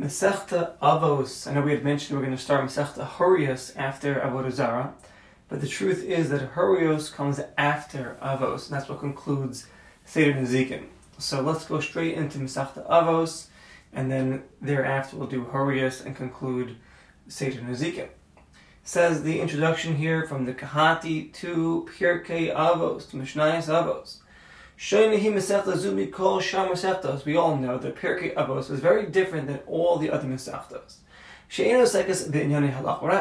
Masechta Avos. I know we had mentioned we're going to start Masechta Horios after Avodah Zarah, but the truth is that Horios comes after Avos, and that's what concludes Seder Nezikin. So let's go straight into Masechta Avos, and then thereafter we'll do Horios and conclude Seder Nezikin. Says the introduction here from the Kehati to Pirkei Avos, to Mishnayos Avos. We all know that Pirkei Avos is very different than all the other Masechtas.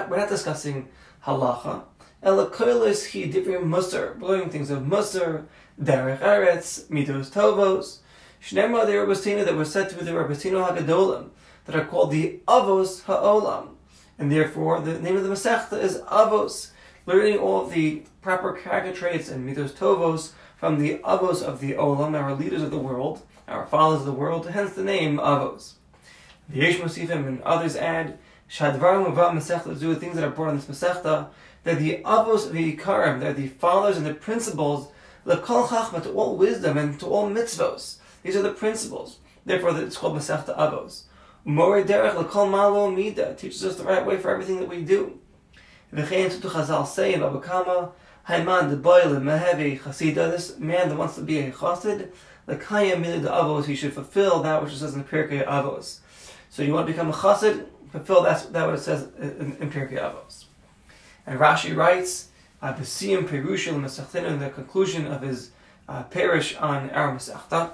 We're not discussing halacha. Elakoilis he different musar, learning things of musar, derech eretz, mitos tovos. Shnemra the Rabbatina that were said to be the Rabbatino Hagadolim, that are called the Avos Ha'olam. And therefore, the name of the Masechta is Avos, learning all of the proper character traits and mitos tovos from the avos of the olam, our leaders of the world, our fathers of the world, hence the name avos. The Yesh Mosifim and others add, Shadvarim Uva Masechta the things that are brought in this Masechta, that the avos v'ikarim, they're the fathers and the principles, lekol chachma, to all wisdom and to all mitzvos. These are the principles. Therefore, it's called Masechta Avos. More derech lekol malo mida teaches us the right way for everything that we do. V'chein tutu chazal say in Bava Kamma, Haiman the boil mehevi chasida. This man that wants to be a chassid, like hayam milid avos, he should fulfill that which it says in Pirkei Avos. So you want to become a chassid, fulfill that that what it says in, in Pirkei Avos. And Rashi writes, "Besiyim perushil mesachtin." In the conclusion of his uh, parish on our Masechta,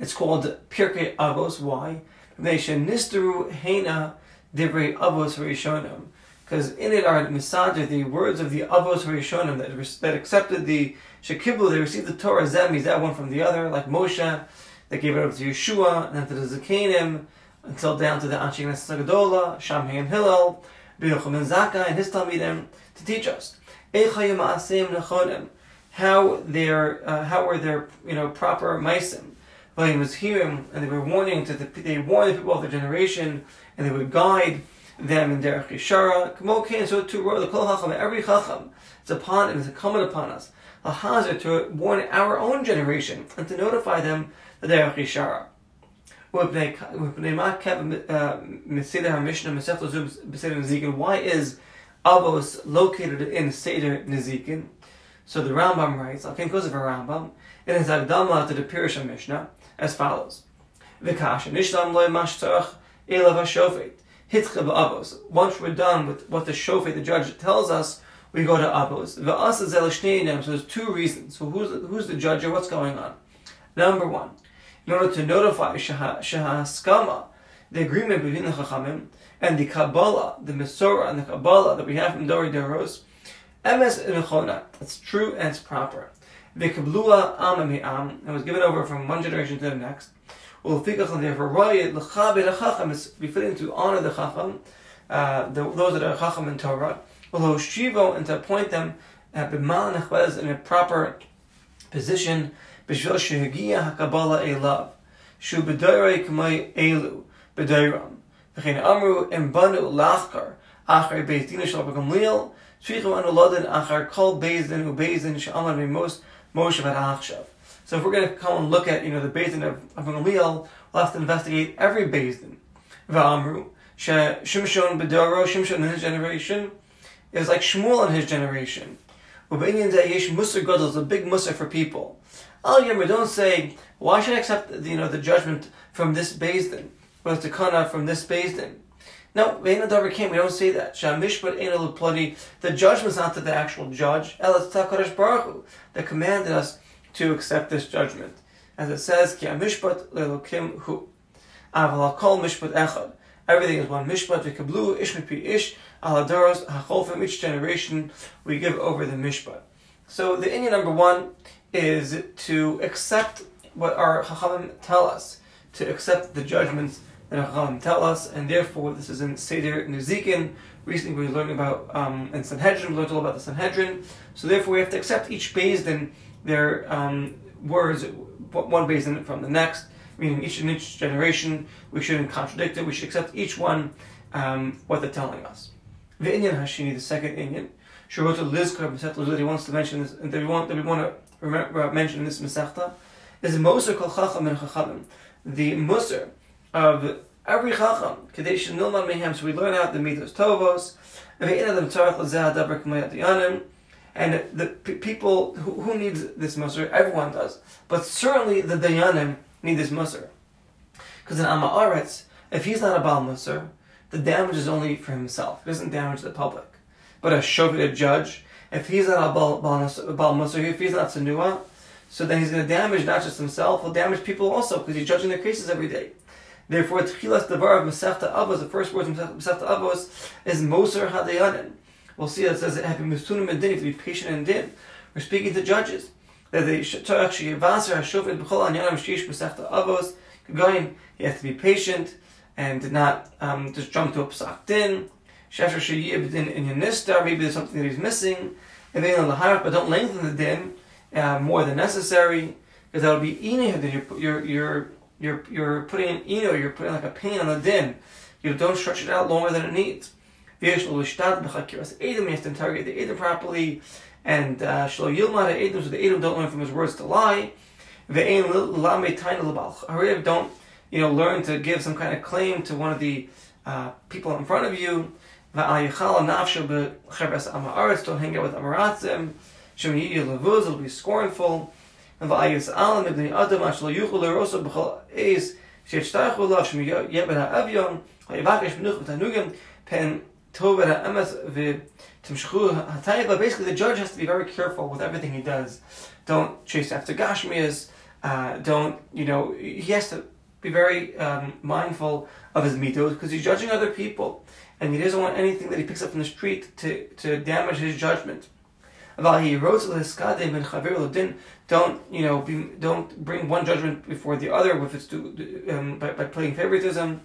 it's called Pirkei Avos. Why? They should nisteru hena divrei avos rishonim because in it are misader the words of the avos harishonim that that accepted the shekiblu. They received the Torah zemis that one from the other, like Moshe. They gave it over to Yehoshua and then to the Zakanim until down to the Knesset Sagadola, Shammai and Hillel, Biruchim and Zaka, and his Talmidim to teach us how their uh, how were their you know proper meisim. But he was hearing, and they were warning to the they warned the people of their generation, and they would guide them in Derech Yeshara. Kamo Kain, so too the Kol Chacham, every Chacham, it's upon and it's incumbent upon us. A hazard to warn our own generation and to notify them the Derech Yeshara. Uh, why is Avos located in Seder Nezikin? So the Rambam writes, I can't because of a Rambam, in his Hakdama to the Pirush Mishnah, as follows. V'kasha nishlam loy mashtarach elav ha-shofet. Ba'avos. Once we're done with what the shofet, the judge, tells us, we go to avos. So there's two reasons. So who's the, who's the judge or what's going on? Number one, in order to notify shahaskama, the agreement between the chachamim and the Kabbalah, the Mesorah and the Kabbalah that we have from Dori Doros, emes nechona. It's true and it's proper. The Kablua am am. It was given over from one generation to the next. Ulfikach and therefore royed l'chabe l'chacham is befitting to honor the chacham, those that are chacham in Torah. Shivo and to appoint them uh, in a proper position b'shvil shehagia hakabala elav shu b'doyrei k'may elu b'doyram v'chein amru im banu lachkar achar beis dina shal b'gamliel shvichu anu lodin achar kol beis u beis din she'amar mimos Moshe so if we're going to come and look at, you know, the Bezdin of, of we'll have to investigate every Bezdin. V'amru, Shimshon Bedoro, Shimshon in his generation, is like Shmuel in his generation. Ubinyan Zayesh Musar Godel is a big Musar for people. Al Yemmer, don't say, why should I accept, the, you know, the judgment from this Bezdin? Or the Takana from this Bezdin? No, Veina came. We don't say that. Shamishpat Ein Plodi. The judgment's not to the actual judge. Takarash Baruch that commanded us to accept this judgment. As it says, Ki mishpat lelokim hu. Aval kol mishpat echad. Everything is one mishpat, v'kablu, ish mipi ish, aladoros, hacholfim, each generation we give over the mishpat. So the inyan number one is to accept what our Chachamim tell us, to accept the judgments that our tell us, and therefore this is in Seder Nezikin. Recently we learned about, um, in Sanhedrin, we learned all about the Sanhedrin. So therefore we have to accept each Bezdin their um, words, one on from the next, meaning each in each generation, we shouldn't contradict it, we should accept each one um, what they're telling us. The inyan Hashini, the second inyan, Shirota Lizkar Masechta he wants to mention this, and that we want, that we want to remember, mention this Masechta, is Moser Kol Chacham and Chachamim, the Musar of Every chacham, kadesh nilman mehem, so we learn out the mitos tovos, and the people who, who needs this musr, everyone does, but certainly the dayanim need this musr. Because in Amaretz, if he's not a Baal Musar, the damage is only for himself. It doesn't damage the public. But a Shofet, a judge, if he's not a Baal, Baal Musar, if he's not Tsanua, so then he's going to damage not just himself, he'll damage people also, because he's judging their cases every day. Therefore, Tchilas Devar of Masechta Avos, the first words of Masechta Avos, is Moser Hadayanin. We'll see that it says, having Mistunim and Din, to be patient and Din. We're speaking to judges. That they should actually, Vaser HaShofet B'chol Anyanam Shish Masechta Avos, going, he has to be patient and did not um, just jump to a psak din. Shefar sheyib din in yanistar, maybe there's something that he's missing. And then on the Harach, But don't lengthen the din uh, more than necessary, because that'll be ineh. Then you're you're you're you're you're putting an ino, you're putting like a pain on a din. You don't stretch it out longer than it needs. You have to interrogate the Edom properly, and uh, Shlo Yilma the Edom, so the Edom don't learn from his words to lie. Adam don't you know learn to give some kind of claim to one of the uh, people in front of you. Don't hang out with Amaratzim. It'll be scornful. And Basically, the judge has to be very careful with everything he does. Don't chase after Gashmias uh, don't, you know, he has to be very um, mindful of his mitos because he's judging other people and he doesn't want anything that he picks up from the street to, to damage his judgment. Don't you know? Be, don't bring one judgment before the other if it's to, um, by, by playing favoritism.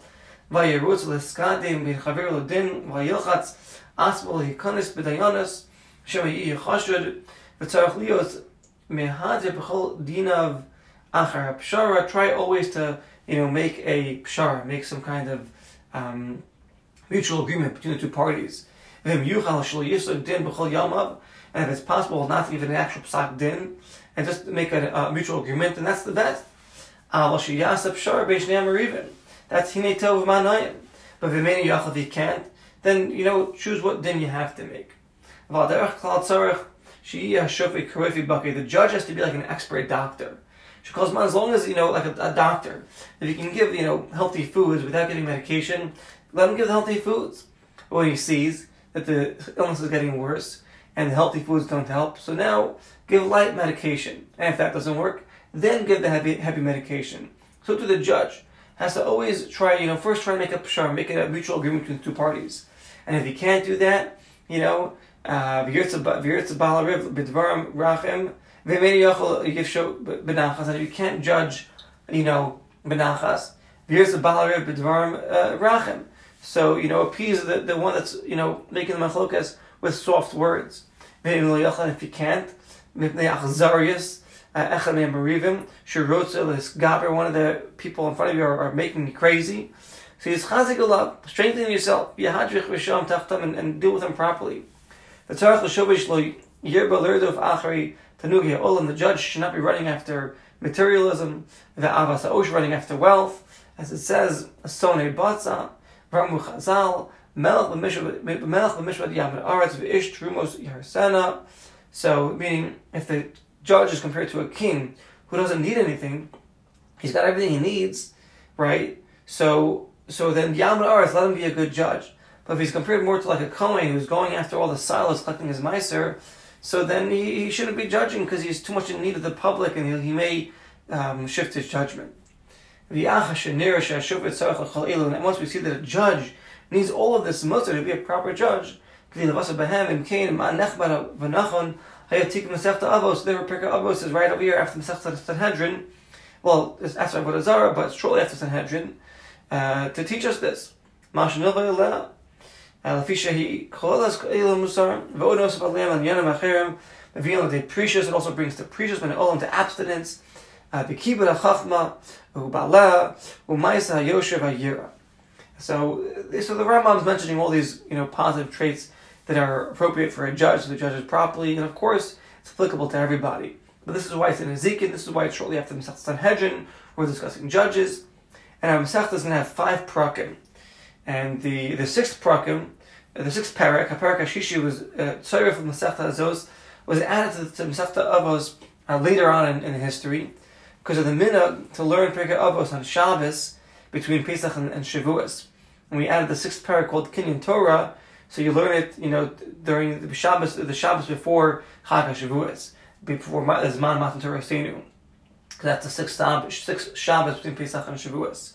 try always to you know make a pshara, make some kind of um, mutual agreement between the two parties. And if it's possible not to give an actual psak din, and just make a, a mutual agreement, then that's the best. That's hine tov manayim. But if you can't, then you know choose what din you have to make. The judge has to be like an expert doctor. She Shekosman, as long as, you know, like a, a, doctor, if you can give, you know, healthy foods without getting medication, let him give the healthy foods. When he sees that the illness is getting worse and healthy foods don't help, so now give light medication. And if that doesn't work, then give the heavy, heavy medication. So to the judge, has to always try, you know, first try to make a pshar, make a mutual agreement between the two parties. And if he can't do that, you know, uh, and if you can't judge, you know, benachas. Here's So you know, appease the, the one that's you know making the machlokas with soft words. If you can't. Uh, one of the people in front of you are, are making you crazy. So he's chazik strengthen yourself, and, and deal with them properly. The achari the judge should not be running after materialism, the Avas running after wealth, as it says, Sone Batza, Ramu Chazal, Melech B'mishvat Yamad Aretz V'ish Trumos Yarsena. So, meaning, if the judge is compared to a king who doesn't need anything, he's got everything he needs, right? So, so then Yamad Aretz, let him be a good judge. But if he's compared more to like a Kohen who's going after all the silos collecting his miser, so then he, he shouldn't be judging because he's too much in need of the public and he, he may um, shift his judgment. And once we see that a judge needs all of this mutter to be a proper judge, there were Pirkei Avos is right over here after Masechta Sanhedrin. Well, it's after Avodah Zarah, but shortly after Sanhedrin, uh, to teach us this. לפי שהיא כל אלה מוסר, ועוד נוסף עליהם עניינים אחרים, מביאים לידי precious, it also brings the precious when all into abstinence, Ubala, So, so the Rambam is mentioning all these you know positive traits that are appropriate for a judge, so the judges properly, and of course it's applicable to everybody. But this is why it's in Nezikin. This is why it's shortly after Masechta Sanhedrin. We're discussing judges, and our Masechta is going to have five prakim, and the the sixth prakim, uh, the sixth parak, parak Hashishi was uh, from Masechta was added to the Masechta Avos uh, later on in, in history because of the minhag to learn Pirkei Avos on Shabbos between Pesach and, and Shavuos. And we added the sixth parak called Kinyan Torah, so you learn it, you know, during the Shabbos, the Shabbos before Chag HaShavuos, before Zman Matan Torah Senu. That's the sixth Shabbos, six Shabbos between Pesach and Shavuos.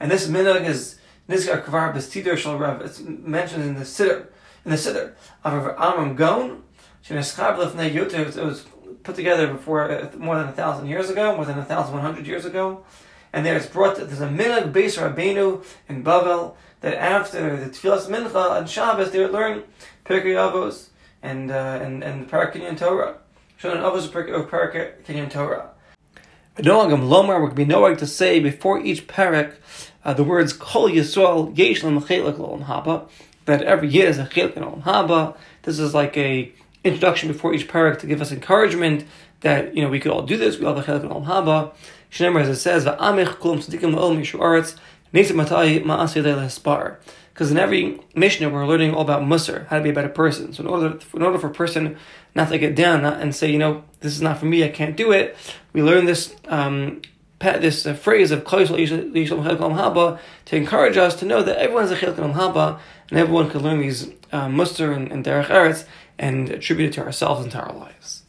And this minhag is Nizgar Kvar Bestider Shal Rav. It's mentioned in the Siddur, in the Siddur of Amram Gaon. It was put together before uh, more than a thousand years ago, more than a thousand one hundred years ago. And there's brought there's a minhag base Rabbeinu in Bavel that after the Tfilas Mincha on Shabbos they would learn Pirkei Avos and uh, and and the Parak Torah. Shon Avos Parak Kinyan Torah. Noagam Lomar would be knowing to say before each parak uh, the words Kol Yisrael Yesh Lam Chelik Haba that every year is a Chelik Haba. This is like a introduction before each parak to give us encouragement that you know we could all do this. We all have a Chelik Haba. Shnemer as it says Va'amich Kulam Tzadikim Mishu Aretz because in every Mishnah we're learning all about Musar, how to be a better person. So in order, in order for a person not to get down and say, you know, this is not for me, I can't do it, we learn this um, this uh, phrase of Haba to encourage us to know that everyone's a Chilkan Haba and everyone can learn these uh, and, and Derech Eretz and attribute it to ourselves and to our lives.